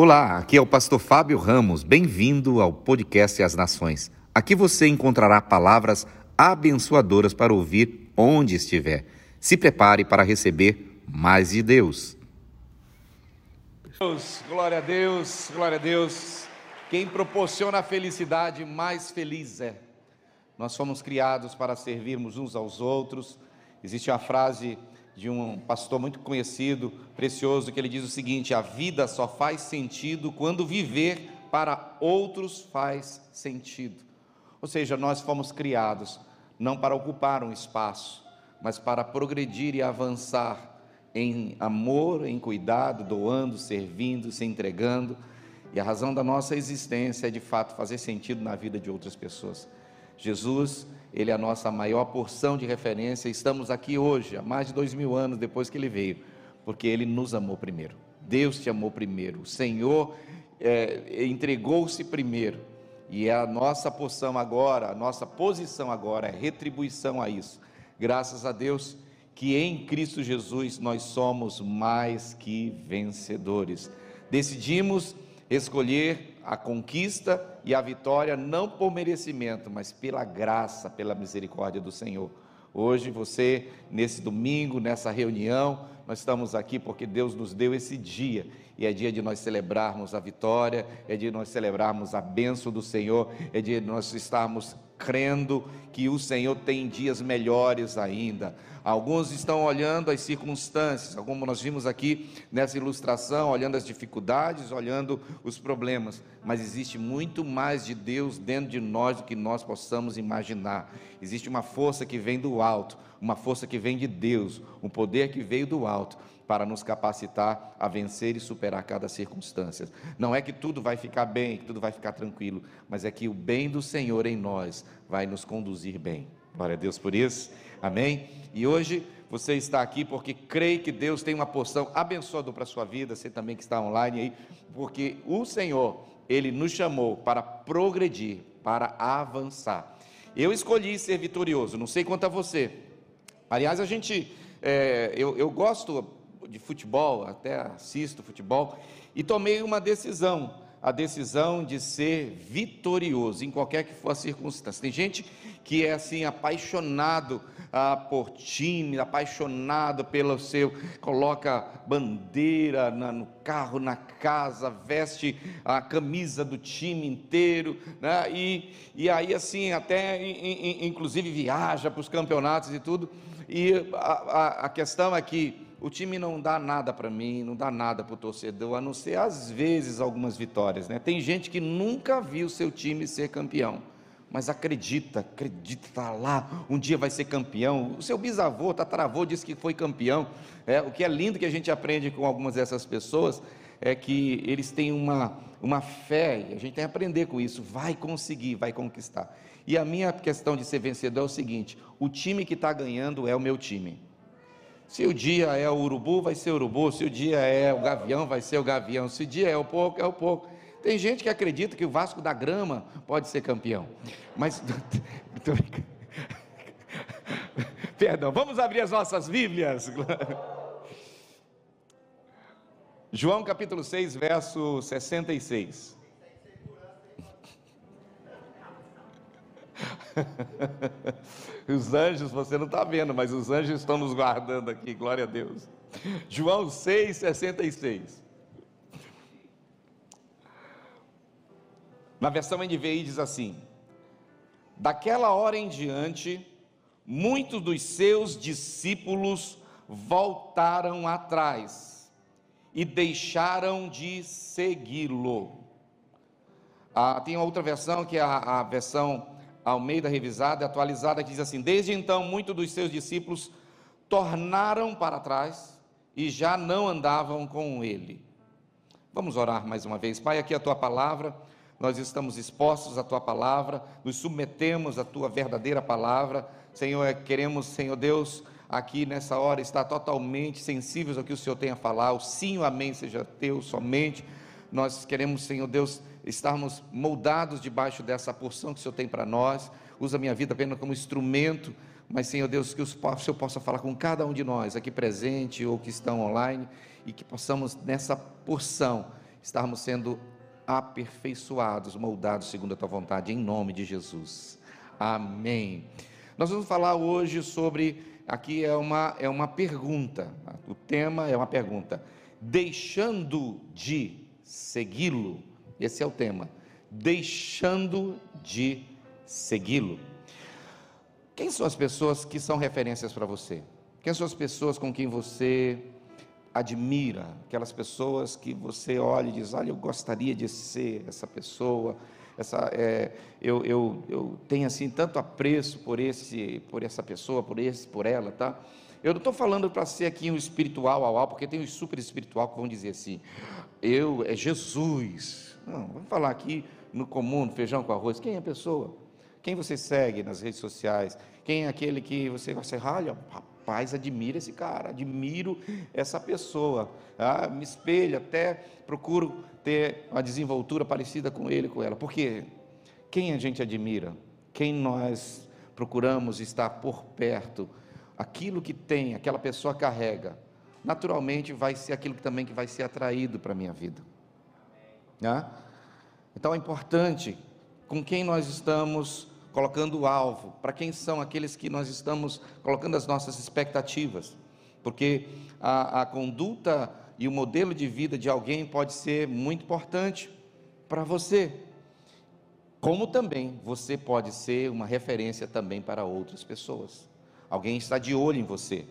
Olá, aqui é o pastor Fábio Ramos. Bem-vindo ao podcast As Nações. Aqui você encontrará palavras abençoadoras para ouvir onde estiver. Se prepare para receber mais de Deus. Deus, glória a Deus, glória a Deus. Quem proporciona a felicidade, mais feliz é. Nós fomos criados para servirmos uns aos outros. Existe uma frase de um pastor muito conhecido, precioso, que ele diz o seguinte: a vida só faz sentido quando viver para outros faz sentido. Ou seja, nós fomos criados não para ocupar um espaço, mas para progredir e avançar em amor, em cuidado, doando, servindo, se entregando. E a razão da nossa existência é de fato fazer sentido na vida de outras pessoas. Jesus, Ele é a nossa maior porção de referência. Estamos aqui hoje, há mais de dois mil anos depois que Ele veio, porque Ele nos amou primeiro. Deus te amou primeiro. O Senhor é, entregou-se primeiro. E é a nossa porção agora, a nossa posição agora é retribuição a isso. Graças a Deus que em Cristo Jesus nós somos mais que vencedores. Decidimos escolher a conquista e a vitória não por merecimento, mas pela graça, pela misericórdia do Senhor. Hoje você, nesse domingo, nessa reunião, nós estamos aqui porque Deus nos deu esse dia, e é dia de nós celebrarmos a vitória, é dia de nós celebrarmos a bênção do Senhor, é dia de nós estarmos crendo que o Senhor tem dias melhores ainda. Alguns estão olhando as circunstâncias, como nós vimos aqui nessa ilustração, olhando as dificuldades, olhando os problemas, mas existe muito mais de Deus dentro de nós do que nós possamos imaginar. Existe uma força que vem do alto, uma força que vem de Deus, um poder que veio do alto para nos capacitar a vencer e superar cada circunstância. Não é que tudo vai ficar bem, que tudo vai ficar tranquilo, mas é que o bem do Senhor em nós vai nos conduzir bem. Glória a Deus por isso. Amém? E hoje você está aqui porque crê que Deus tem uma porção abençoadora para a sua vida, você também que está online aí, porque o Senhor, Ele nos chamou para progredir, para avançar. Eu escolhi ser vitorioso, não sei quanto a você. Aliás, a gente, é, eu, eu gosto de futebol, até assisto futebol, e tomei uma decisão, a decisão de ser vitorioso em qualquer que for a circunstância. Tem gente que é assim apaixonado ah, por time, apaixonado pelo seu, coloca bandeira na, no carro, na casa, veste a camisa do time inteiro, né? e, e aí assim até inclusive viaja para os campeonatos e tudo. E a, a, a questão é que o time não dá nada para mim, não dá nada para o torcedor, a não ser às vezes algumas vitórias. Né? Tem gente que nunca viu seu time ser campeão, mas acredita, acredita, está lá, um dia vai ser campeão. O seu bisavô, tataravô, disse que foi campeão. É, o que é lindo que a gente aprende com algumas dessas pessoas é que eles têm uma, uma fé, e a gente tem que aprender com isso, vai conseguir, vai conquistar. E a minha questão de ser vencedor é o seguinte: o time que está ganhando é o meu time. Se o dia é o urubu, vai ser o urubu. Se o dia é o gavião, vai ser o gavião. Se o dia é o porco, é o porco. Tem gente que acredita que o Vasco da Grama pode ser campeão. Mas. Perdão, vamos abrir as nossas Bíblias. João capítulo 6, verso 66. os anjos, você não está vendo, mas os anjos estão nos guardando aqui, glória a Deus. João 6,66. Na versão NVI diz assim: Daquela hora em diante, muitos dos seus discípulos voltaram atrás e deixaram de segui-lo. Ah, tem outra versão que é a, a versão Almeida revisada e atualizada, que diz assim: Desde então, muitos dos seus discípulos tornaram para trás e já não andavam com ele. Vamos orar mais uma vez. Pai, aqui é a tua palavra, nós estamos expostos à tua palavra, nos submetemos à tua verdadeira palavra. Senhor, é, queremos, Senhor Deus, aqui nessa hora estar totalmente sensíveis ao que o Senhor tem a falar. O sim, o amém seja teu somente. Nós queremos, Senhor Deus, estarmos moldados debaixo dessa porção que o Senhor tem para nós. Usa a minha vida apenas como instrumento, mas, Senhor Deus, que o Senhor possa falar com cada um de nós aqui presente ou que estão online e que possamos nessa porção estarmos sendo aperfeiçoados, moldados segundo a tua vontade, em nome de Jesus. Amém. Nós vamos falar hoje sobre, aqui é uma, é uma pergunta, o tema é uma pergunta, deixando de segui-lo, esse é o tema, deixando de segui-lo. Quem são as pessoas que são referências para você? Quem são as pessoas com quem você admira? Aquelas pessoas que você olha e diz: Olha, eu gostaria de ser essa pessoa. Essa, é, eu, eu, eu tenho assim tanto apreço por esse, por essa pessoa, por esse, por ela, tá? Eu não estou falando para ser aqui um espiritual ao porque tem os super espiritual que vão dizer assim: eu é Jesus. Não, vamos falar aqui no comum, no feijão com arroz. Quem é a pessoa? Quem você segue nas redes sociais? Quem é aquele que você gosta? Olha, rapaz, admira esse cara, admiro essa pessoa. Ah, me espelho, até procuro ter uma desenvoltura parecida com ele, com ela. Porque quem a gente admira? Quem nós procuramos estar por perto? Aquilo que tem, aquela pessoa carrega, naturalmente vai ser aquilo também que vai ser atraído para a minha vida. Né? Então é importante com quem nós estamos colocando o alvo, para quem são aqueles que nós estamos colocando as nossas expectativas, porque a, a conduta e o modelo de vida de alguém pode ser muito importante para você, como também você pode ser uma referência também para outras pessoas. Alguém está de olho em você.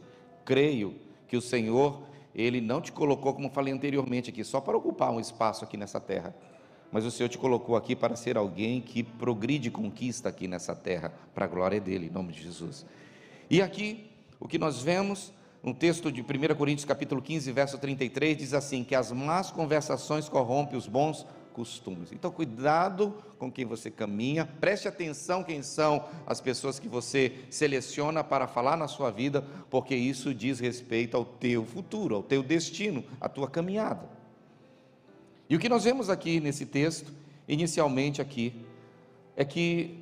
Creio que o Senhor, ele não te colocou, como falei anteriormente aqui, só para ocupar um espaço aqui nessa terra mas o Senhor te colocou aqui para ser alguém que progride e conquista aqui nessa terra, para a glória dele, em nome de Jesus. E aqui, o que nós vemos, um texto de 1 Coríntios capítulo 15, verso 33, diz assim, que as más conversações corrompem os bons costumes. Então, cuidado com quem você caminha, preste atenção quem são as pessoas que você seleciona para falar na sua vida, porque isso diz respeito ao teu futuro, ao teu destino, à tua caminhada. E o que nós vemos aqui nesse texto, inicialmente aqui, é que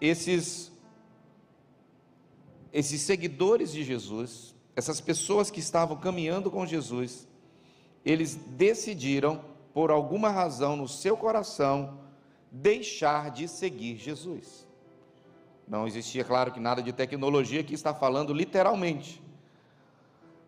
esses esses seguidores de Jesus, essas pessoas que estavam caminhando com Jesus, eles decidiram, por alguma razão no seu coração, deixar de seguir Jesus. Não existia, claro, que nada de tecnologia que está falando literalmente.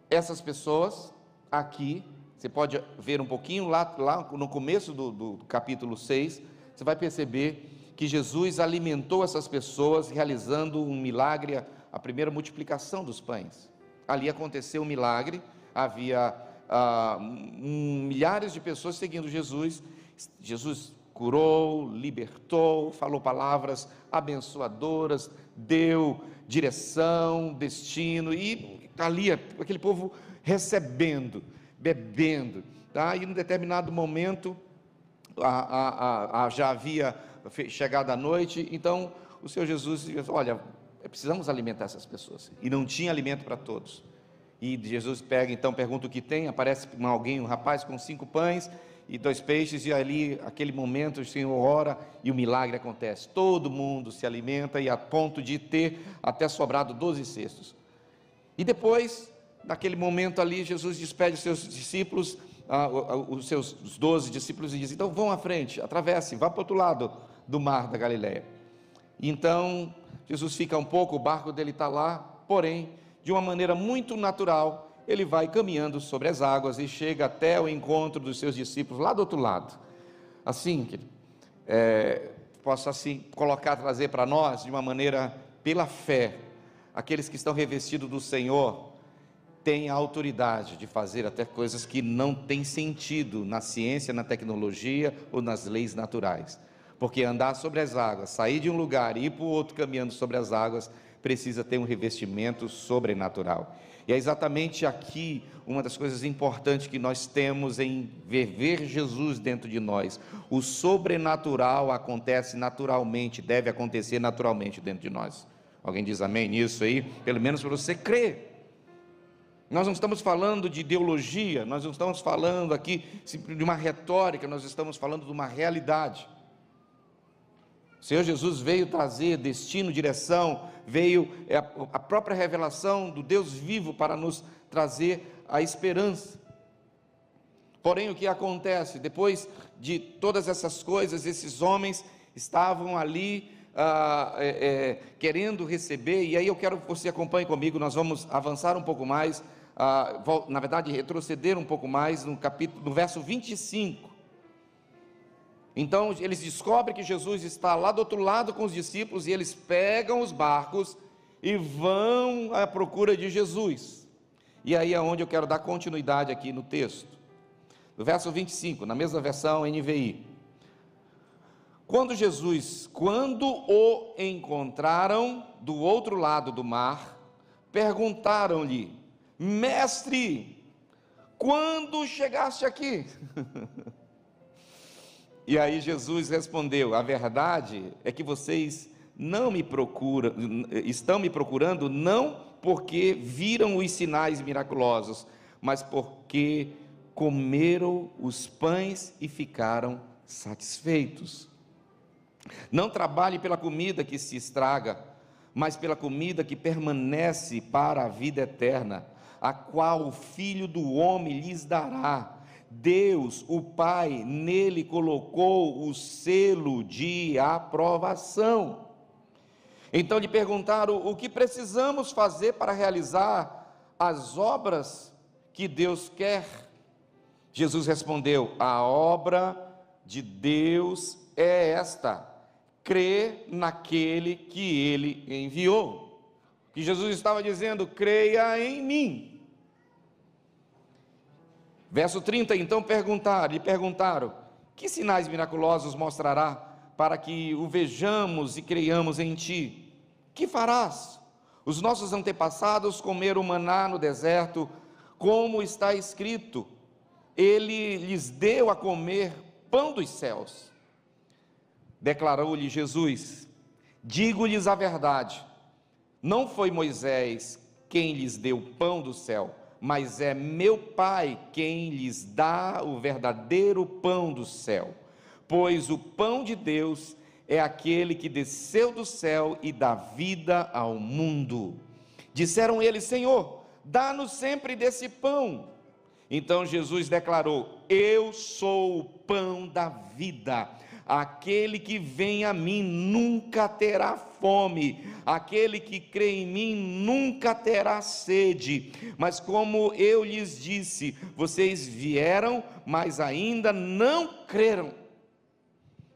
Essas pessoas aqui você pode ver um pouquinho lá, lá no começo do, do capítulo 6, você vai perceber que Jesus alimentou essas pessoas realizando um milagre, a primeira multiplicação dos pães. Ali aconteceu um milagre, havia ah, milhares de pessoas seguindo Jesus. Jesus curou, libertou, falou palavras abençoadoras, deu direção, destino, e ali aquele povo recebendo bebendo. Tá? E em determinado momento, a, a, a, já havia chegado a noite, então o Senhor Jesus disse: Olha, precisamos alimentar essas pessoas. E não tinha alimento para todos. E Jesus pega, então, pergunta o que tem. Aparece alguém, um rapaz com cinco pães e dois peixes, e ali, aquele momento, o Senhor ora e o milagre acontece. Todo mundo se alimenta e a ponto de ter até sobrado doze cestos. E depois, naquele momento ali, Jesus despede os seus discípulos, ah, os seus doze discípulos, e diz: então vão à frente, atravessem, vá para o outro lado do mar da Galileia. Então, Jesus fica um pouco, o barco dele está lá, porém, de uma maneira muito natural, ele vai caminhando sobre as águas e chega até o encontro dos seus discípulos lá do outro lado. Assim, é, posso assim colocar, trazer para nós de uma maneira pela fé, aqueles que estão revestidos do Senhor, tem a autoridade de fazer até coisas que não têm sentido na ciência, na tecnologia ou nas leis naturais. Porque andar sobre as águas, sair de um lugar e ir para o outro caminhando sobre as águas, precisa ter um revestimento sobrenatural. E é exatamente aqui uma das coisas importantes que nós temos em viver Jesus dentro de nós. O sobrenatural acontece naturalmente, deve acontecer naturalmente dentro de nós. Alguém diz amém nisso aí? Pelo menos para você crer. Nós não estamos falando de ideologia, nós não estamos falando aqui de uma retórica, nós estamos falando de uma realidade. O Senhor Jesus veio trazer destino, direção, veio é a própria revelação do Deus vivo para nos trazer a esperança. Porém, o que acontece? Depois de todas essas coisas, esses homens estavam ali ah, é, é, querendo receber, e aí eu quero que você acompanhe comigo, nós vamos avançar um pouco mais, ah, na verdade, retroceder um pouco mais no capítulo, no verso 25. Então eles descobrem que Jesus está lá do outro lado com os discípulos e eles pegam os barcos e vão à procura de Jesus. E aí é onde eu quero dar continuidade aqui no texto. No verso 25, na mesma versão NVI. Quando Jesus, quando o encontraram do outro lado do mar, perguntaram-lhe: Mestre, quando chegaste aqui? e aí Jesus respondeu: A verdade é que vocês não me procuram, estão me procurando não porque viram os sinais miraculosos, mas porque comeram os pães e ficaram satisfeitos. Não trabalhe pela comida que se estraga, mas pela comida que permanece para a vida eterna, a qual o Filho do Homem lhes dará. Deus, o Pai, nele colocou o selo de aprovação. Então lhe perguntaram o que precisamos fazer para realizar as obras que Deus quer. Jesus respondeu: A obra de Deus é esta: crer naquele que ele enviou. Que Jesus estava dizendo: creia em mim. Verso 30, então perguntaram, lhe perguntaram: Que sinais miraculosos mostrará para que o vejamos e creiamos em ti. Que farás? Os nossos antepassados comeram maná no deserto, como está escrito: Ele lhes deu a comer pão dos céus. Declarou-lhe Jesus: Digo-lhes a verdade, não foi Moisés quem lhes deu pão do céu, mas é meu Pai quem lhes dá o verdadeiro pão do céu pois o pão de Deus é aquele que desceu do céu e dá vida ao mundo. Disseram eles: Senhor, dá-nos sempre desse pão. Então Jesus declarou: Eu sou o pão da vida. Aquele que vem a mim nunca terá fome, aquele que crê em mim nunca terá sede. Mas como eu lhes disse, vocês vieram, mas ainda não creram.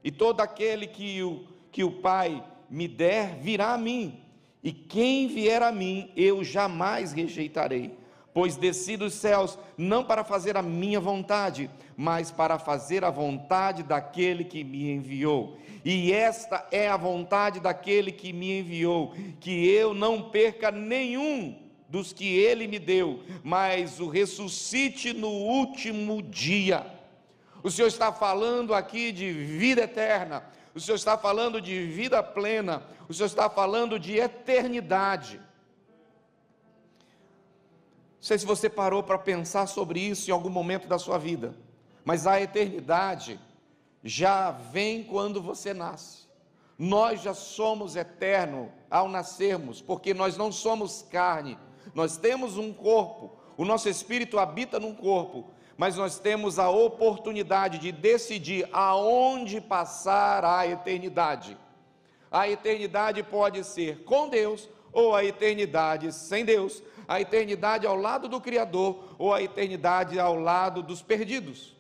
E todo aquele que o, que o Pai me der virá a mim, e quem vier a mim eu jamais rejeitarei. Pois desci dos céus não para fazer a minha vontade, mas para fazer a vontade daquele que me enviou. E esta é a vontade daquele que me enviou, que eu não perca nenhum dos que ele me deu, mas o ressuscite no último dia. O Senhor está falando aqui de vida eterna. O Senhor está falando de vida plena. O Senhor está falando de eternidade. Não sei se você parou para pensar sobre isso em algum momento da sua vida, mas a eternidade já vem quando você nasce. Nós já somos eterno ao nascermos, porque nós não somos carne, nós temos um corpo, o nosso espírito habita num corpo, mas nós temos a oportunidade de decidir aonde passar a eternidade. A eternidade pode ser com Deus ou a eternidade sem Deus, a eternidade ao lado do Criador ou a eternidade ao lado dos perdidos.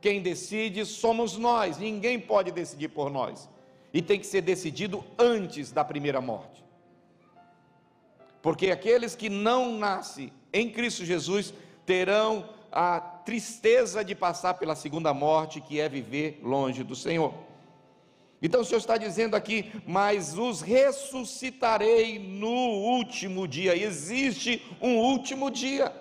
Quem decide somos nós, ninguém pode decidir por nós. E tem que ser decidido antes da primeira morte. Porque aqueles que não nascem em Cristo Jesus terão a tristeza de passar pela segunda morte, que é viver longe do Senhor. Então o Senhor está dizendo aqui, mas os ressuscitarei no último dia. Existe um último dia.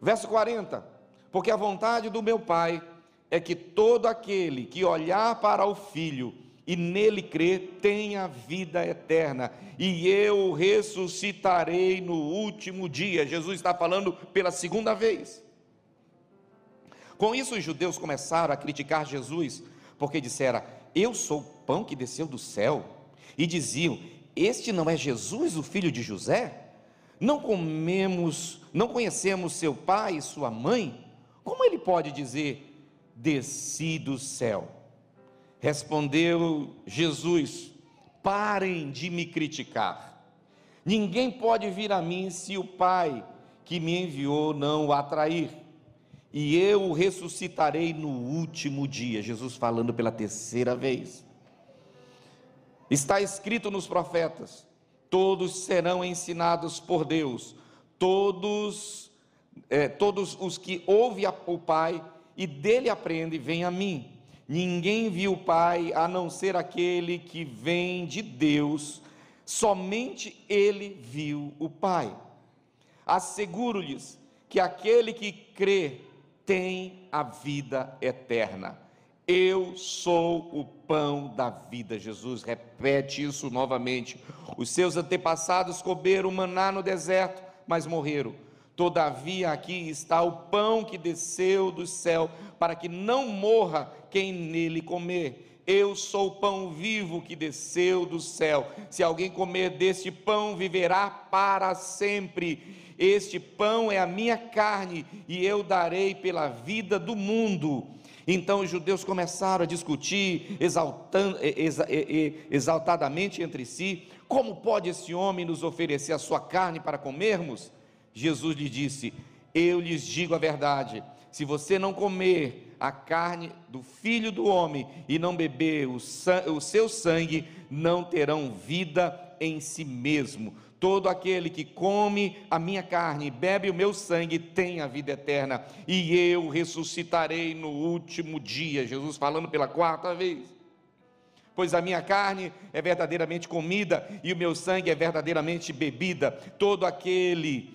Verso 40: Porque a vontade do meu Pai é que todo aquele que olhar para o Filho e nele crer tenha vida eterna, e eu ressuscitarei no último dia. Jesus está falando pela segunda vez. Com isso, os judeus começaram a criticar Jesus, porque disseram: Eu sou o pão que desceu do céu. E diziam: Este não é Jesus, o filho de José? Não comemos, não conhecemos seu pai e sua mãe? Como ele pode dizer: desci do céu? Respondeu Jesus: parem de me criticar. Ninguém pode vir a mim se o Pai que me enviou não o atrair. E eu o ressuscitarei no último dia. Jesus falando pela terceira vez. Está escrito nos profetas: todos serão ensinados por Deus, todos, é, todos os que ouvem o Pai e dele aprendem, vêm a mim. Ninguém viu o Pai a não ser aquele que vem de Deus somente ele viu o Pai. Asseguro-lhes que aquele que crê tem a vida eterna. Eu sou o pão da vida. Jesus repete isso novamente. Os seus antepassados comeram maná no deserto, mas morreram. Todavia, aqui está o pão que desceu do céu, para que não morra quem nele comer. Eu sou o pão vivo que desceu do céu. Se alguém comer deste pão, viverá para sempre. Este pão é a minha carne, e eu darei pela vida do mundo. Então os judeus começaram a discutir exaltadamente entre si: como pode esse homem nos oferecer a sua carne para comermos? Jesus lhe disse: Eu lhes digo a verdade, se você não comer a carne do filho do homem e não beber o, o seu sangue, não terão vida em si mesmo. Todo aquele que come a minha carne e bebe o meu sangue tem a vida eterna, e eu ressuscitarei no último dia. Jesus falando pela quarta vez. Pois a minha carne é verdadeiramente comida e o meu sangue é verdadeiramente bebida. Todo aquele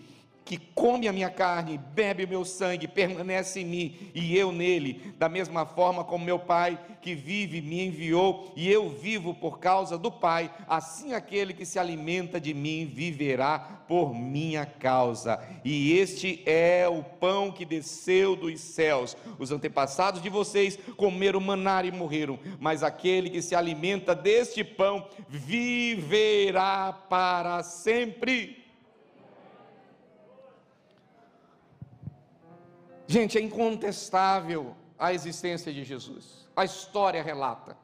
que come a minha carne, bebe o meu sangue, permanece em mim e eu nele, da mesma forma como meu Pai que vive me enviou e eu vivo por causa do Pai, assim aquele que se alimenta de mim viverá por minha causa. E este é o pão que desceu dos céus. Os antepassados de vocês comeram maná e morreram, mas aquele que se alimenta deste pão viverá para sempre. Gente, é incontestável a existência de Jesus. A história relata.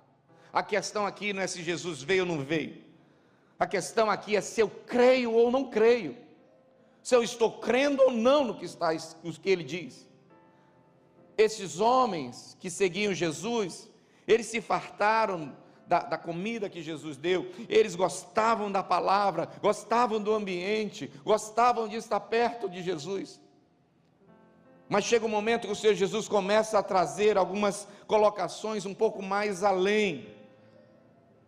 A questão aqui não é se Jesus veio ou não veio. A questão aqui é se eu creio ou não creio. Se eu estou crendo ou não no que está no que ele diz. Esses homens que seguiam Jesus, eles se fartaram da, da, comida que Jesus deu, eles gostavam da palavra, gostavam do ambiente, gostavam de estar perto de Jesus. Mas chega um momento que o Senhor Jesus começa a trazer algumas colocações um pouco mais além.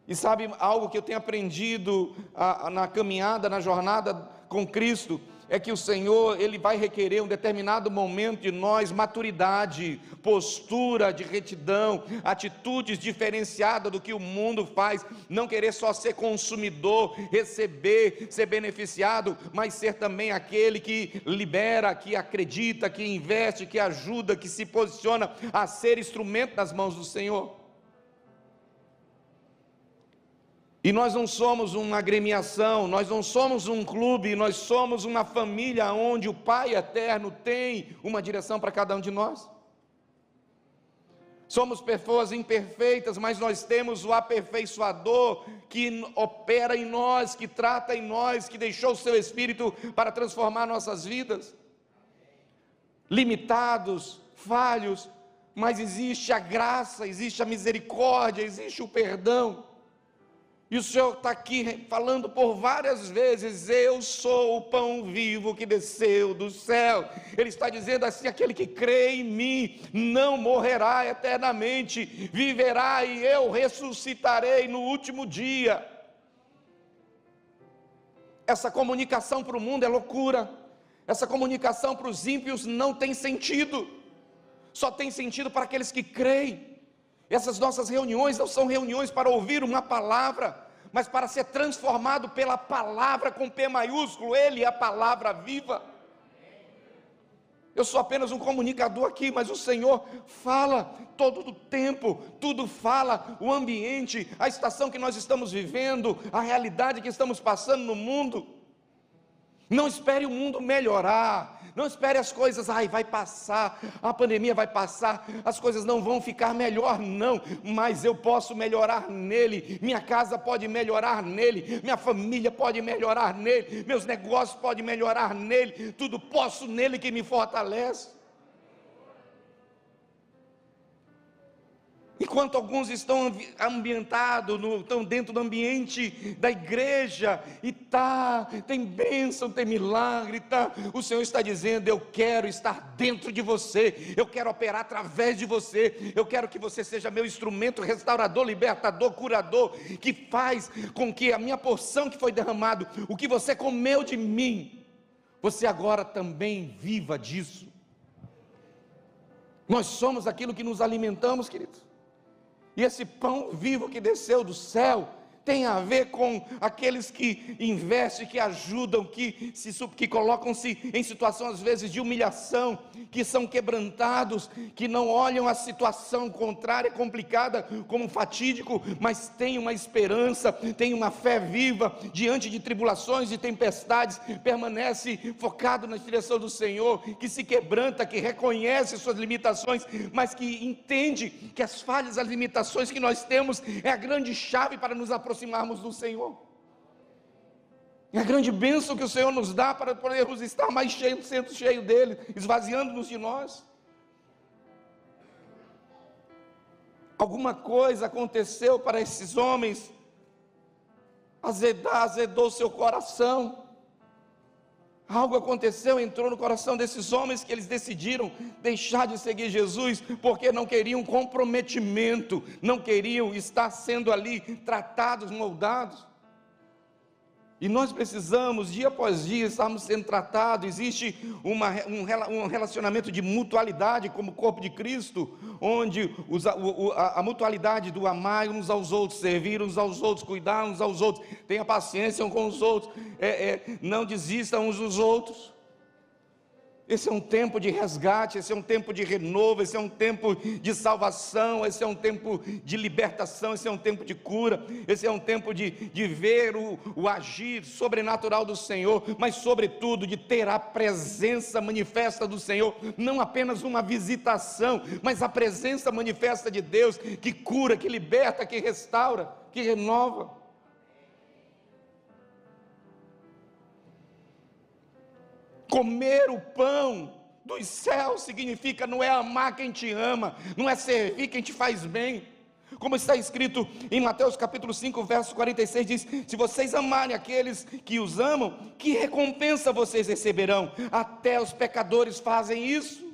E sabe algo que eu tenho aprendido a, a, na caminhada, na jornada com Cristo? É que o Senhor, ele vai requerer um determinado momento de nós maturidade, postura de retidão, atitudes diferenciadas do que o mundo faz, não querer só ser consumidor, receber, ser beneficiado, mas ser também aquele que libera, que acredita, que investe, que ajuda, que se posiciona a ser instrumento nas mãos do Senhor. E nós não somos uma agremiação, nós não somos um clube, nós somos uma família onde o Pai eterno tem uma direção para cada um de nós. Somos pessoas imperfeitas, mas nós temos o aperfeiçoador que opera em nós, que trata em nós, que deixou o seu espírito para transformar nossas vidas. Limitados, falhos, mas existe a graça, existe a misericórdia, existe o perdão. E o Senhor está aqui falando por várias vezes: Eu sou o pão vivo que desceu do céu. Ele está dizendo assim: aquele que crê em mim não morrerá eternamente, viverá e eu ressuscitarei no último dia. Essa comunicação para o mundo é loucura, essa comunicação para os ímpios não tem sentido, só tem sentido para aqueles que creem. Essas nossas reuniões não são reuniões para ouvir uma palavra, mas para ser transformado pela palavra com P maiúsculo, Ele é a palavra viva. Eu sou apenas um comunicador aqui, mas o Senhor fala todo o tempo, tudo fala, o ambiente, a estação que nós estamos vivendo, a realidade que estamos passando no mundo. Não espere o mundo melhorar. Não espere as coisas, ai, vai passar, a pandemia vai passar, as coisas não vão ficar melhor, não, mas eu posso melhorar nele, minha casa pode melhorar nele, minha família pode melhorar nele, meus negócios podem melhorar nele, tudo posso nele que me fortalece. Enquanto alguns estão ambientados, estão dentro do ambiente da igreja, e tá, tem bênção, tem milagre, tá, o Senhor está dizendo: Eu quero estar dentro de você, eu quero operar através de você, eu quero que você seja meu instrumento restaurador, libertador, curador, que faz com que a minha porção que foi derramado, o que você comeu de mim, você agora também viva disso. Nós somos aquilo que nos alimentamos, queridos. E esse pão vivo que desceu do céu tem a ver com aqueles que investem, que ajudam, que se que colocam-se em situação às vezes de humilhação, que são quebrantados, que não olham a situação contrária, complicada como fatídico, mas têm uma esperança, têm uma fé viva diante de tribulações e tempestades, permanece focado na direção do Senhor, que se quebranta, que reconhece suas limitações, mas que entende que as falhas, as limitações que nós temos é a grande chave para nos aproximar aproximarmos do Senhor. É a grande bênção que o Senhor nos dá para podermos estar mais cheios, sendo cheio dele, esvaziando-nos de nós. Alguma coisa aconteceu para esses homens, azedar, azedou seu coração. Algo aconteceu, entrou no coração desses homens que eles decidiram deixar de seguir Jesus porque não queriam comprometimento, não queriam estar sendo ali tratados, moldados. E nós precisamos, dia após dia, estarmos sendo tratados. Existe uma, um, um, relacionamento de mutualidade como corpo de Cristo, onde os, a, a, mutualidade do amar uns aos outros, servir uns aos outros, cuidar uns aos outros, tenha paciência uns com os outros, é, é, não desista uns dos outros. Esse é um tempo de resgate, esse é um tempo de renovo, esse é um tempo de salvação, esse é um tempo de libertação, esse é um tempo de cura, esse é um tempo de, de ver o, o agir sobrenatural do Senhor, mas, sobretudo, de ter a presença manifesta do Senhor, não apenas uma visitação, mas a presença manifesta de Deus que cura, que liberta, que restaura, que renova. Comer o pão dos céus significa não é amar quem te ama, não é servir quem te faz bem. Como está escrito em Mateus capítulo 5, verso 46, diz: Se vocês amarem aqueles que os amam, que recompensa vocês receberão? Até os pecadores fazem isso.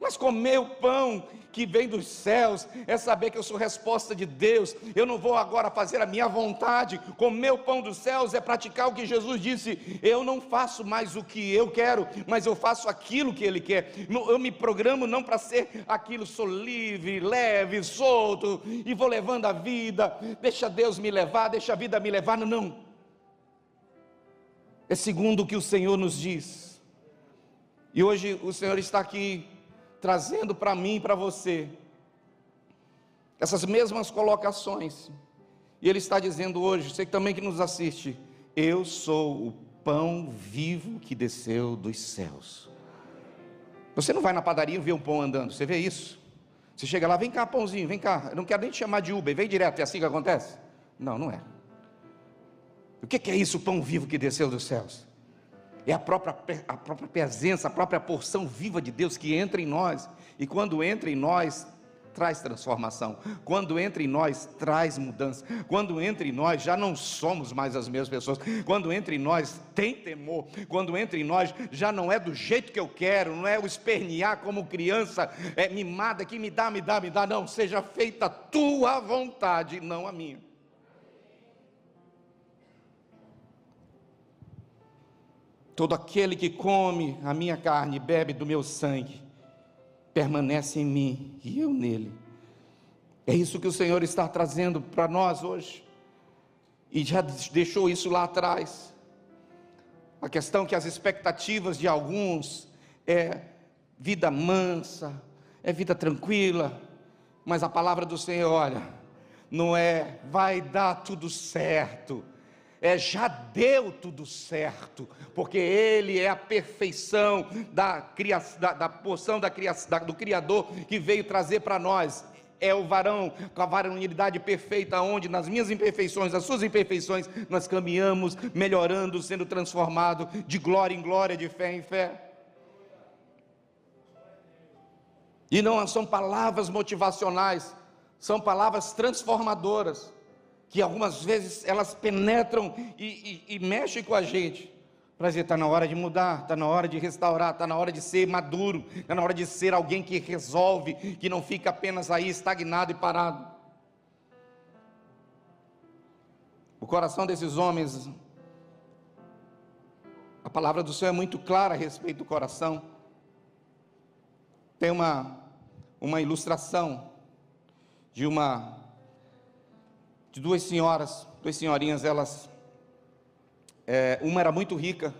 Mas comer o pão que vem dos céus é saber que eu sou resposta de Deus. Eu não vou agora fazer a minha vontade. Comer o pão dos céus é praticar o que Jesus disse. Eu não faço mais o que eu quero, mas eu faço aquilo que Ele quer. Eu me programo não para ser aquilo, sou livre, leve, solto e vou levando a vida. Deixa Deus me levar, deixa a vida me levar. Não. É segundo o que o Senhor nos diz. E hoje o Senhor está aqui trazendo para mim e para você essas mesmas colocações. E Ele está dizendo hoje, você também que nos assiste, eu sou o pão vivo que desceu dos céus. Você não vai na padaria vê um pão andando, você vê isso? Você chega lá, vem cá, pãozinho, vem cá. Eu não quero nem te chamar de Uber, vem direto, é assim que acontece? Não, não é. O que é isso, pão vivo que desceu dos céus? É a própria, a própria presença, a própria porção viva de Deus que entra em nós, e quando entra em nós, traz transformação, quando entra em nós, traz mudança, quando entra em nós, já não somos mais as mesmas pessoas, quando entra em nós, tem temor, quando entra em nós, já não é do jeito que eu quero, não é o espernear como criança é, mimada que me dá, me dá, me dá, não, seja feita a tua vontade, não a minha. Todo aquele que come a minha carne e bebe do meu sangue, permanece em mim e eu nele. É isso que o Senhor está trazendo para nós hoje. E já deixou isso lá atrás. A questão que as expectativas de alguns é vida mansa, é vida tranquila, mas a palavra do Senhor, olha, não é vai dar tudo certo é, já deu tudo certo, porque Ele é a perfeição da, criação, da, da porção da criação, da, do Criador que veio trazer para nós. É o varão com a varonilidade perfeita, onde nas minhas imperfeições, nas suas imperfeições, nós caminhamos, melhorando, sendo transformado de glória em glória, de fé em fé. E não são palavras motivacionais, são palavras transformadoras, que algumas vezes elas penetram e, e, e mexem com a gente. Para dizer, está na hora de mudar, está na hora de restaurar, está na hora de ser maduro, está na hora de ser alguém que resolve, que não fica apenas aí estagnado e parado. O coração desses homens, a palavra do Senhor é muito clara a respeito do coração. Tem uma uma ilustração de uma de duas senhoras, duas senhorinhas, elas é, uma era muito rica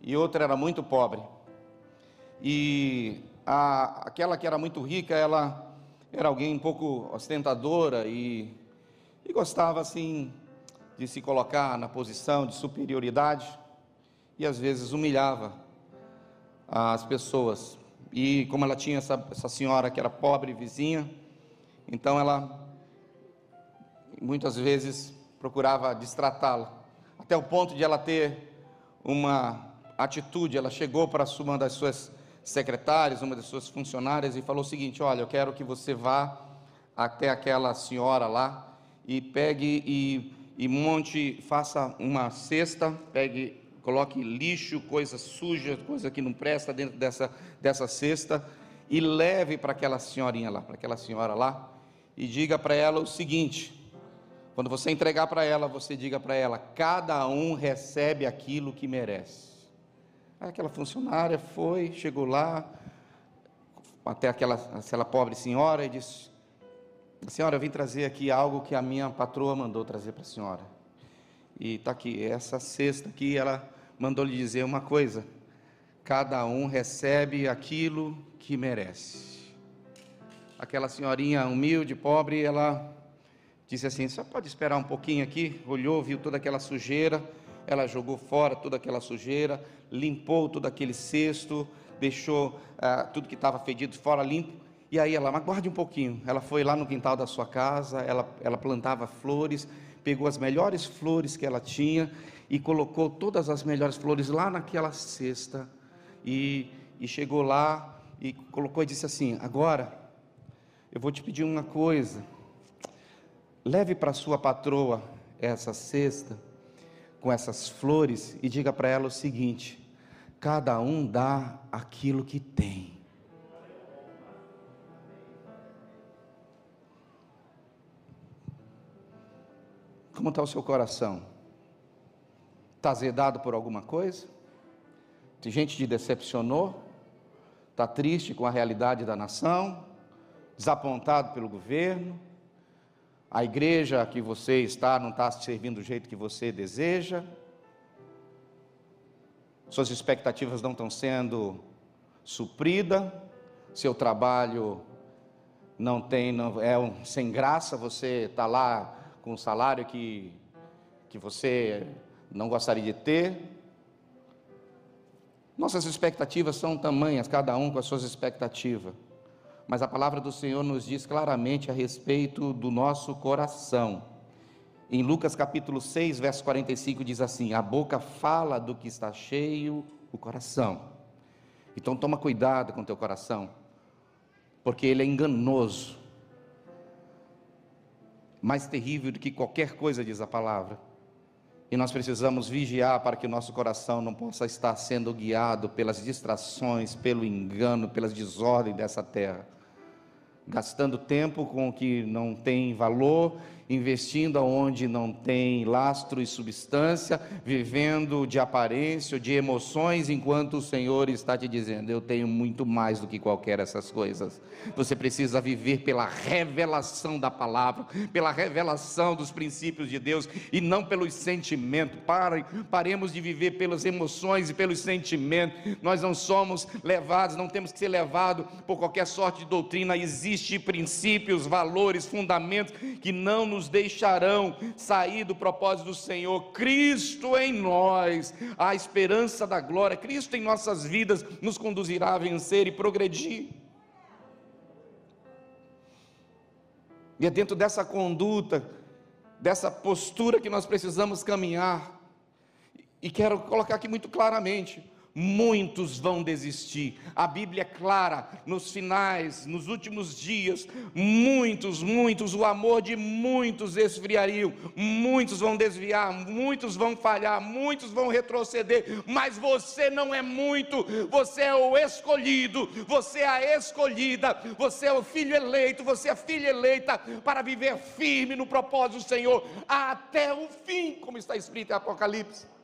e outra era muito pobre. E a, aquela que era muito rica, ela era alguém um pouco ostentadora e, e gostava assim de se colocar na posição de superioridade e às vezes humilhava as pessoas e como ela tinha essa, essa senhora que era pobre, vizinha, então ela muitas vezes procurava distratá-la, até o ponto de ela ter uma atitude. Ela chegou para uma das suas secretárias, uma das suas funcionárias, e falou o seguinte: Olha, eu quero que você vá até aquela senhora lá e pegue e, e monte, faça uma cesta, pegue coloque lixo, coisa suja, coisa que não presta dentro dessa, dessa cesta e leve para aquela senhorinha lá, para aquela senhora lá e diga para ela o seguinte: quando você entregar para ela, você diga para ela: cada um recebe aquilo que merece. Aí aquela funcionária foi, chegou lá até aquela, aquela pobre senhora e disse: Senhora, eu vim trazer aqui algo que a minha patroa mandou trazer para a senhora. E está aqui, essa cesta aqui, ela mandou lhe dizer uma coisa: cada um recebe aquilo que merece. Aquela senhorinha humilde, pobre, ela disse assim: só pode esperar um pouquinho aqui. Olhou, viu toda aquela sujeira, ela jogou fora toda aquela sujeira, limpou todo aquele cesto, deixou ah, tudo que estava fedido fora limpo. E aí ela, mas guarde um pouquinho. Ela foi lá no quintal da sua casa, ela, ela plantava flores, pegou as melhores flores que ela tinha e colocou todas as melhores flores lá naquela cesta e, e chegou lá e colocou e disse assim: Agora eu vou te pedir uma coisa, leve para sua patroa essa cesta com essas flores e diga para ela o seguinte: cada um dá aquilo que tem. Como está o seu coração? Está azedado por alguma coisa? Tem gente te decepcionou? Está triste com a realidade da nação? Desapontado pelo governo? A igreja que você está não está servindo do jeito que você deseja? Suas expectativas não estão sendo supridas? Seu trabalho não tem, não, é um, sem graça? Você está lá com um salário que, que você não gostaria de ter. Nossas expectativas são tamanhas, cada um com as suas expectativas. Mas a palavra do Senhor nos diz claramente a respeito do nosso coração. Em Lucas capítulo 6, verso 45 diz assim: A boca fala do que está cheio o coração. Então toma cuidado com teu coração, porque ele é enganoso mais terrível do que qualquer coisa, diz a palavra. E nós precisamos vigiar para que o nosso coração não possa estar sendo guiado pelas distrações, pelo engano, pelas desordens dessa terra. Gastando tempo com o que não tem valor investindo aonde não tem lastro e substância, vivendo de aparência, de emoções, enquanto o Senhor está te dizendo: Eu tenho muito mais do que qualquer dessas coisas. Você precisa viver pela revelação da palavra, pela revelação dos princípios de Deus e não pelos sentimentos. Pare, paremos de viver pelas emoções e pelos sentimentos. Nós não somos levados, não temos que ser levados por qualquer sorte de doutrina. Existem princípios, valores, fundamentos que não nos nos deixarão sair do propósito do Senhor. Cristo em nós, a esperança da glória, Cristo em nossas vidas nos conduzirá a vencer e progredir. E é dentro dessa conduta, dessa postura que nós precisamos caminhar. E quero colocar aqui muito claramente: muitos vão desistir. A Bíblia é clara, nos finais, nos últimos dias, muitos, muitos, o amor de muitos esfriariam, muitos vão desviar, muitos vão falhar, muitos vão retroceder, mas você não é muito, você é o escolhido, você é a escolhida, você é o filho eleito, você é a filha eleita para viver firme no propósito do Senhor até o fim, como está escrito em Apocalipse.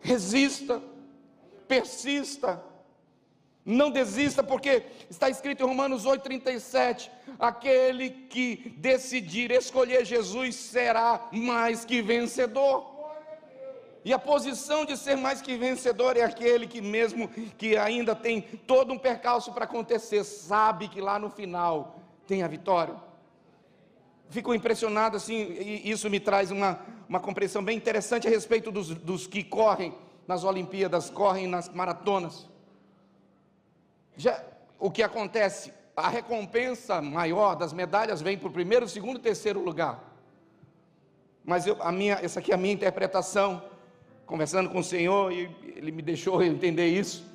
Resista, persista, não desista, porque está escrito em Romanos 8,37: aquele que decidir escolher Jesus será mais que vencedor. E a posição de ser mais que vencedor é aquele que, mesmo que ainda tem todo um percalço para acontecer, sabe que lá no final tem a vitória. Fico impressionado assim, e isso me traz uma, uma compreensão bem interessante a respeito dos, dos que correm nas Olimpíadas, correm nas maratonas. Já, o que acontece? A recompensa maior das medalhas vem para o primeiro, segundo e terceiro lugar. Mas eu, a minha, essa aqui é a minha interpretação, conversando com o Senhor, e Ele me deixou entender isso.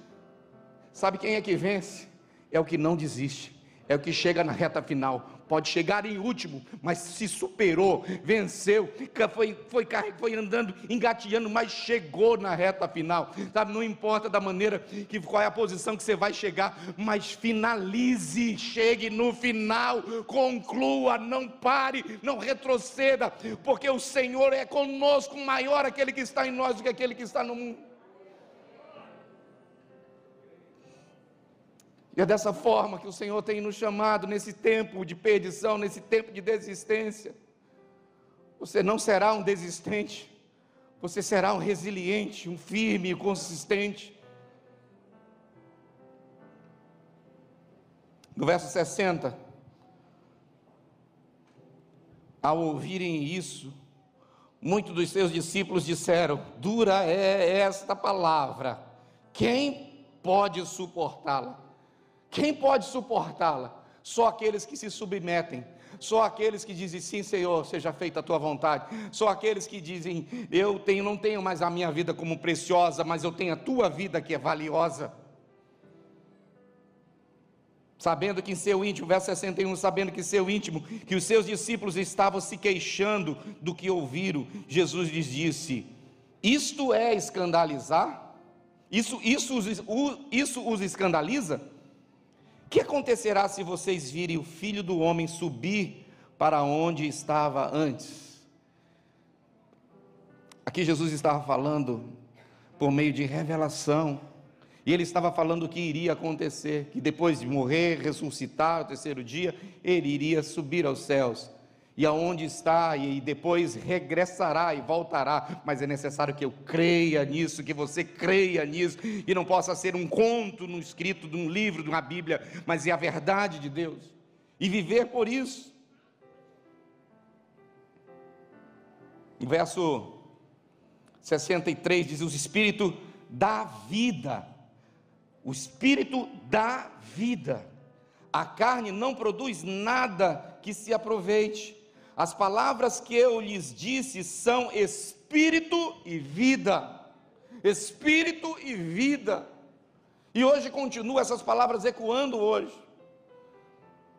Sabe quem é que vence? É o que não desiste é o que chega na reta final. Pode chegar em último, mas se superou, venceu, foi, foi, foi andando, engateando, mas chegou na reta final. Sabe, não importa da maneira que qual é a posição que você vai chegar, mas finalize, chegue no final, conclua, não pare, não retroceda, porque o Senhor é conosco, maior aquele que está em nós do que aquele que está no mundo. E é dessa forma que o Senhor tem nos chamado nesse tempo de perdição, nesse tempo de desistência. Você não será um desistente, você será um resiliente, um firme e consistente. No verso 60, ao ouvirem isso, muitos dos seus discípulos disseram: Dura é esta palavra, quem pode suportá-la? Quem pode suportá-la? Só aqueles que se submetem, só aqueles que dizem sim, Senhor, seja feita a tua vontade. Só aqueles que dizem eu tenho, não tenho mais a minha vida como preciosa, mas eu tenho a tua vida que é valiosa. Sabendo que em seu íntimo, verso 61, sabendo que em seu íntimo, que os seus discípulos estavam se queixando do que ouviram, Jesus lhes disse: Isto é escandalizar? Isso, isso, isso os escandaliza? Que acontecerá se vocês virem o filho do homem subir para onde estava antes? Aqui Jesus estava falando por meio de revelação, e ele estava falando o que iria acontecer, que depois de morrer, ressuscitar o terceiro dia, ele iria subir aos céus e aonde está, e depois regressará e voltará, mas é necessário que eu creia nisso, que você creia nisso, e não possa ser um conto no escrito de um livro, de uma Bíblia, mas é a verdade de Deus, e viver por isso. O verso 63 diz: O Espírito dá vida, o Espírito dá vida, a carne não produz nada que se aproveite. As palavras que eu lhes disse são espírito e vida. Espírito e vida. E hoje continua essas palavras ecoando hoje.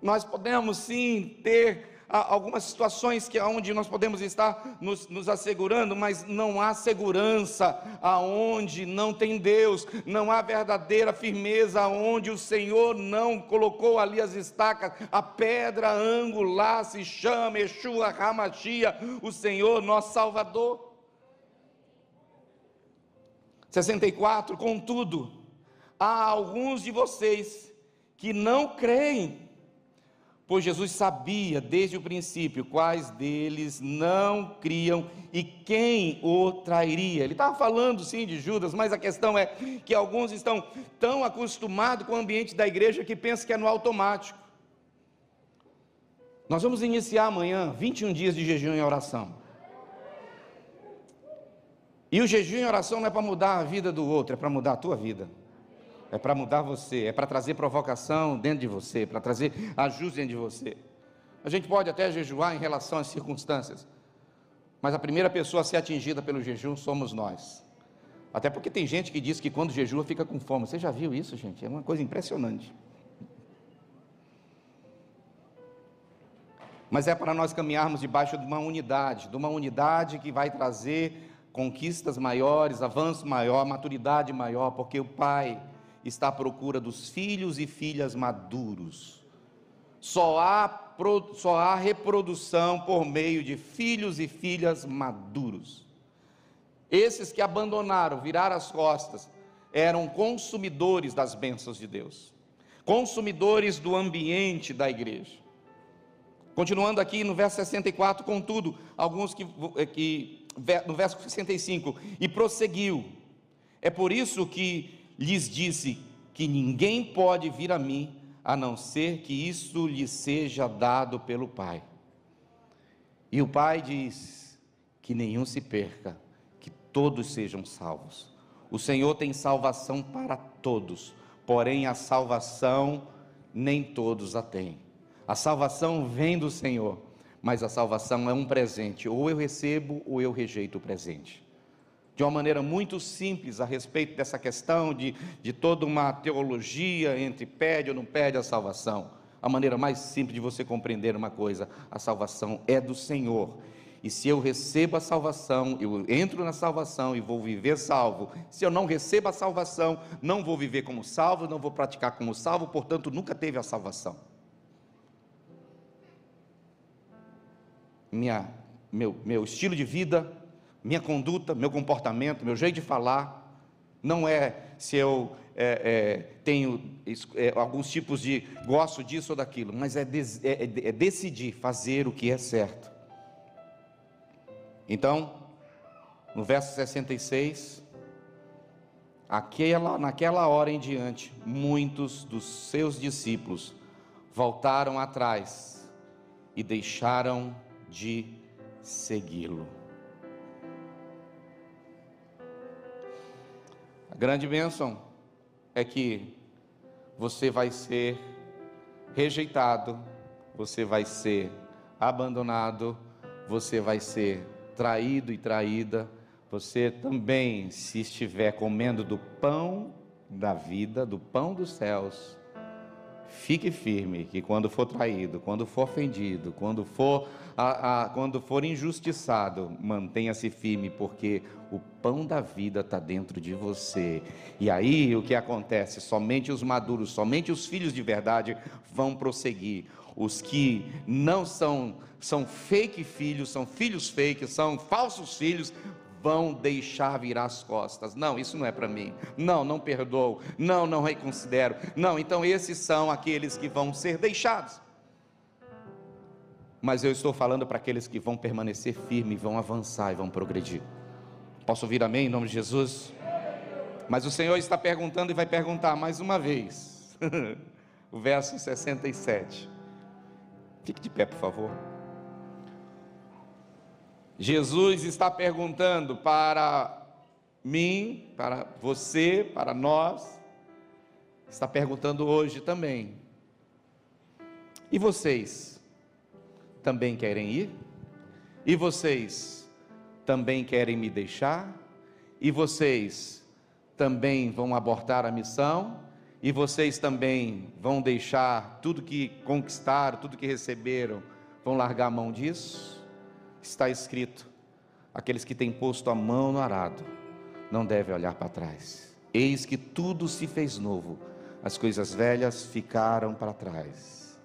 Nós podemos sim ter algumas situações que aonde nós podemos estar nos, nos assegurando, mas não há segurança aonde não tem Deus, não há verdadeira firmeza aonde o Senhor não colocou ali as estacas, a pedra angular se chama Yeshua Hamashia, o Senhor nosso Salvador. 64, contudo, há alguns de vocês que não creem Pois Jesus sabia desde o princípio quais deles não criam e quem o trairia. Ele estava falando sim de Judas, mas a questão é que alguns estão tão acostumados com o ambiente da igreja que pensam que é no automático. Nós vamos iniciar amanhã 21 dias de jejum e oração. E o jejum e oração não é para mudar a vida do outro, é para mudar a tua vida. É para mudar você, é para trazer provocação dentro de você, para trazer ajuste dentro de você. A gente pode até jejuar em relação às circunstâncias, mas a primeira pessoa a ser atingida pelo jejum somos nós. Até porque tem gente que diz que quando jejua fica com fome. Você já viu isso, gente? É uma coisa impressionante. Mas é para nós caminharmos debaixo de uma unidade, de uma unidade que vai trazer conquistas maiores, avanço maior, maturidade maior, porque o Pai está à procura dos filhos e filhas maduros. Só há, só há reprodução por meio de filhos e filhas maduros. Esses que abandonaram, viraram as costas, eram consumidores das bênçãos de Deus, consumidores do ambiente da igreja. Continuando aqui no verso 64, contudo, alguns que, eh, que no verso 65, e prosseguiu. É por isso que lhes disse que ninguém pode vir a mim a não ser que isso lhe seja dado pelo Pai. E o Pai diz que nenhum se perca, que todos sejam salvos. O Senhor tem salvação para todos, porém a salvação nem todos a têm. A salvação vem do Senhor, mas a salvação é um presente, ou eu recebo ou eu rejeito o presente de uma maneira muito simples a respeito dessa questão de, de toda uma teologia entre pede ou não pede a salvação. A maneira mais simples de você compreender uma coisa: a salvação é do Senhor. E se eu recebo a salvação, eu entro na salvação e vou viver salvo. Se eu não recebo a salvação, não vou viver como salvo, não vou praticar como salvo, portanto, nunca teve a salvação. Minha, meu, meu estilo de vida minha conduta, meu comportamento, meu jeito de falar, não é se eu é, é, tenho é, alguns tipos de gosto disso ou daquilo, mas é, des, é, é, é decidir fazer o que é certo. Então, no verso 66, aquela, naquela hora em diante, muitos dos seus discípulos voltaram atrás e deixaram de segui-lo. Grande bênção é que você vai ser rejeitado, você vai ser abandonado, você vai ser traído e traída. Você também, se estiver comendo do pão da vida, do pão dos céus, Fique firme que quando for traído, quando for ofendido, quando for, a, a, quando for injustiçado, mantenha-se firme, porque o pão da vida está dentro de você. E aí o que acontece? Somente os maduros, somente os filhos de verdade vão prosseguir. Os que não são, são fake filhos, são filhos fake, são falsos filhos, vão deixar virar as costas. Não, isso não é para mim. Não, não perdoo. Não, não reconsidero. Não, então esses são aqueles que vão ser deixados. Mas eu estou falando para aqueles que vão permanecer firmes, vão avançar e vão progredir. Posso ouvir amém em nome de Jesus? Mas o Senhor está perguntando e vai perguntar mais uma vez. o verso 67. Fique de pé, por favor. Jesus está perguntando para mim, para você, para nós, está perguntando hoje também. E vocês também querem ir? E vocês também querem me deixar? E vocês também vão abortar a missão? E vocês também vão deixar tudo que conquistaram, tudo que receberam, vão largar a mão disso? Está escrito: aqueles que têm posto a mão no arado não devem olhar para trás. Eis que tudo se fez novo, as coisas velhas ficaram para trás.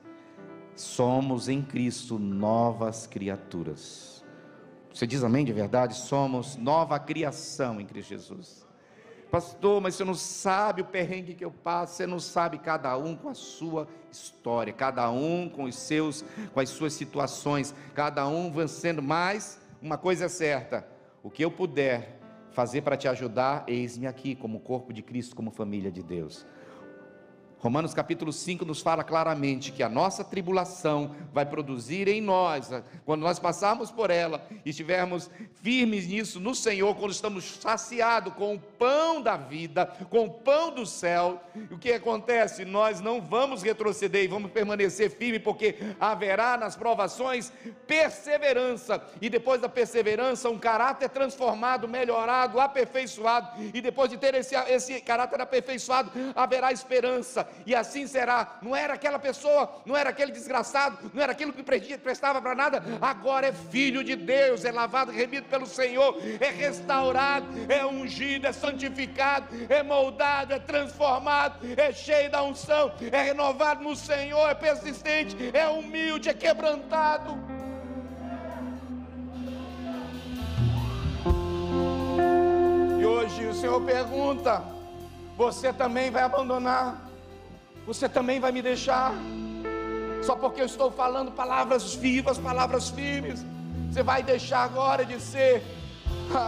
Somos em Cristo novas criaturas. Você diz amém de verdade? Somos nova criação em Cristo Jesus. Pastor, mas você não sabe o perrengue que eu passo, você não sabe cada um com a sua história, cada um com os seus, com as suas situações, cada um vencendo mais. Uma coisa é certa: o que eu puder fazer para te ajudar, eis-me aqui como corpo de Cristo, como família de Deus. Romanos capítulo 5 nos fala claramente que a nossa tribulação vai produzir em nós, quando nós passarmos por ela e estivermos firmes nisso no Senhor, quando estamos saciados com o pão da vida, com o pão do céu, o que acontece? Nós não vamos retroceder e vamos permanecer firmes, porque haverá nas provações perseverança, e depois da perseverança, um caráter transformado, melhorado, aperfeiçoado, e depois de ter esse, esse caráter aperfeiçoado, haverá esperança e assim será. Não era aquela pessoa, não era aquele desgraçado, não era aquilo que prestava para nada, agora é filho de Deus, é lavado, remido pelo Senhor, é restaurado, é ungido, é santificado, é moldado, é transformado, é cheio da unção, é renovado no Senhor, é persistente, é humilde, é quebrantado. E hoje o Senhor pergunta: você também vai abandonar você também vai me deixar. Só porque eu estou falando palavras vivas, palavras firmes. Você vai deixar agora de ser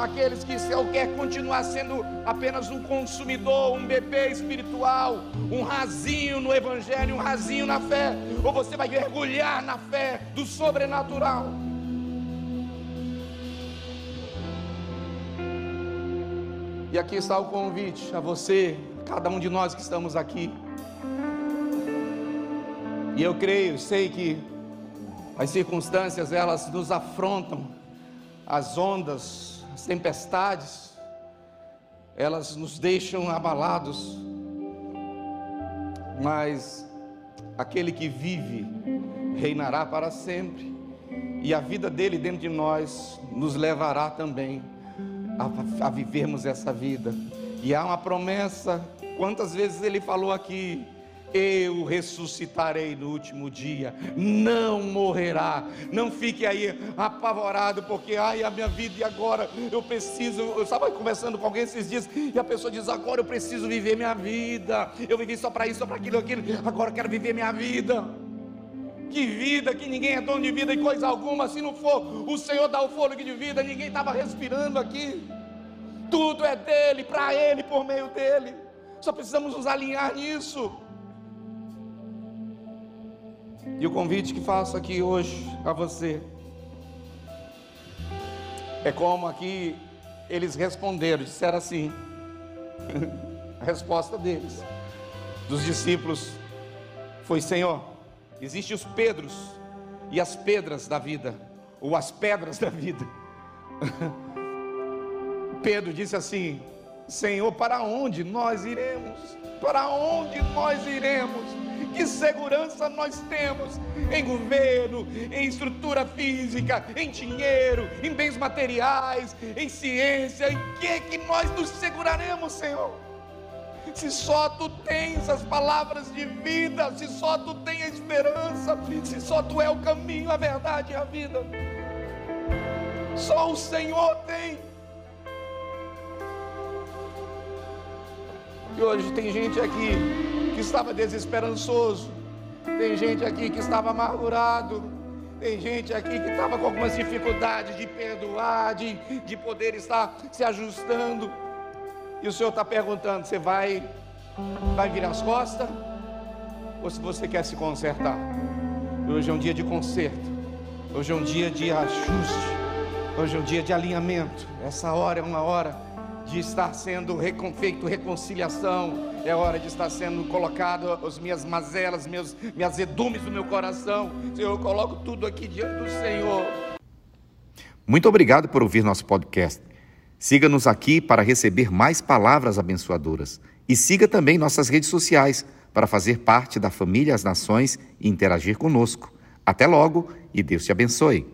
aqueles que quer continuar sendo apenas um consumidor, um bebê espiritual, um rasinho no evangelho, um rasinho na fé, ou você vai mergulhar na fé do sobrenatural. E aqui está o convite a você, cada um de nós que estamos aqui. E eu creio, sei que as circunstâncias elas nos afrontam, as ondas, as tempestades, elas nos deixam abalados, mas aquele que vive reinará para sempre, e a vida dele dentro de nós nos levará também a, a vivermos essa vida. E há uma promessa, quantas vezes ele falou aqui, eu ressuscitarei no último dia, não morrerá. Não fique aí apavorado, porque ai, a minha vida e agora eu preciso. Eu estava conversando com alguém esses dias e a pessoa diz: agora eu preciso viver minha vida. Eu vivi só para isso, só para aquilo, aquilo. Agora eu quero viver minha vida. Que vida, que ninguém é dono de vida e coisa alguma. Se não for o Senhor dar o fôlego de vida, ninguém estava respirando aqui. Tudo é dele, para ele, por meio dele. Só precisamos nos alinhar nisso. E o convite que faço aqui hoje a você é como aqui eles responderam, disseram assim: a resposta deles, dos discípulos, foi: Senhor, existem os Pedros e as pedras da vida, ou as pedras da vida. Pedro disse assim: Senhor, para onde nós iremos? Para onde nós iremos? Que segurança nós temos em governo, em estrutura física, em dinheiro, em bens materiais, em ciência? Em que que nós nos seguraremos, Senhor? Se só tu tens as palavras de vida, se só tu tens a esperança, se só tu é o caminho, a verdade e a vida. Só o Senhor tem. E hoje tem gente aqui que estava desesperançoso, tem gente aqui que estava amargurado, tem gente aqui que estava com algumas dificuldades de perdoar, de, de poder estar se ajustando. E o Senhor está perguntando: você vai, vai virar as costas? Ou se você quer se consertar? Hoje é um dia de conserto, hoje é um dia de ajuste, hoje é um dia de alinhamento. Essa hora é uma hora de estar sendo feito reconciliação, é hora de estar sendo colocado as minhas mazelas, meus, minhas edumes do meu coração. Senhor, eu coloco tudo aqui diante do Senhor. Muito obrigado por ouvir nosso podcast. Siga-nos aqui para receber mais palavras abençoadoras. E siga também nossas redes sociais para fazer parte da família As Nações e interagir conosco. Até logo e Deus te abençoe.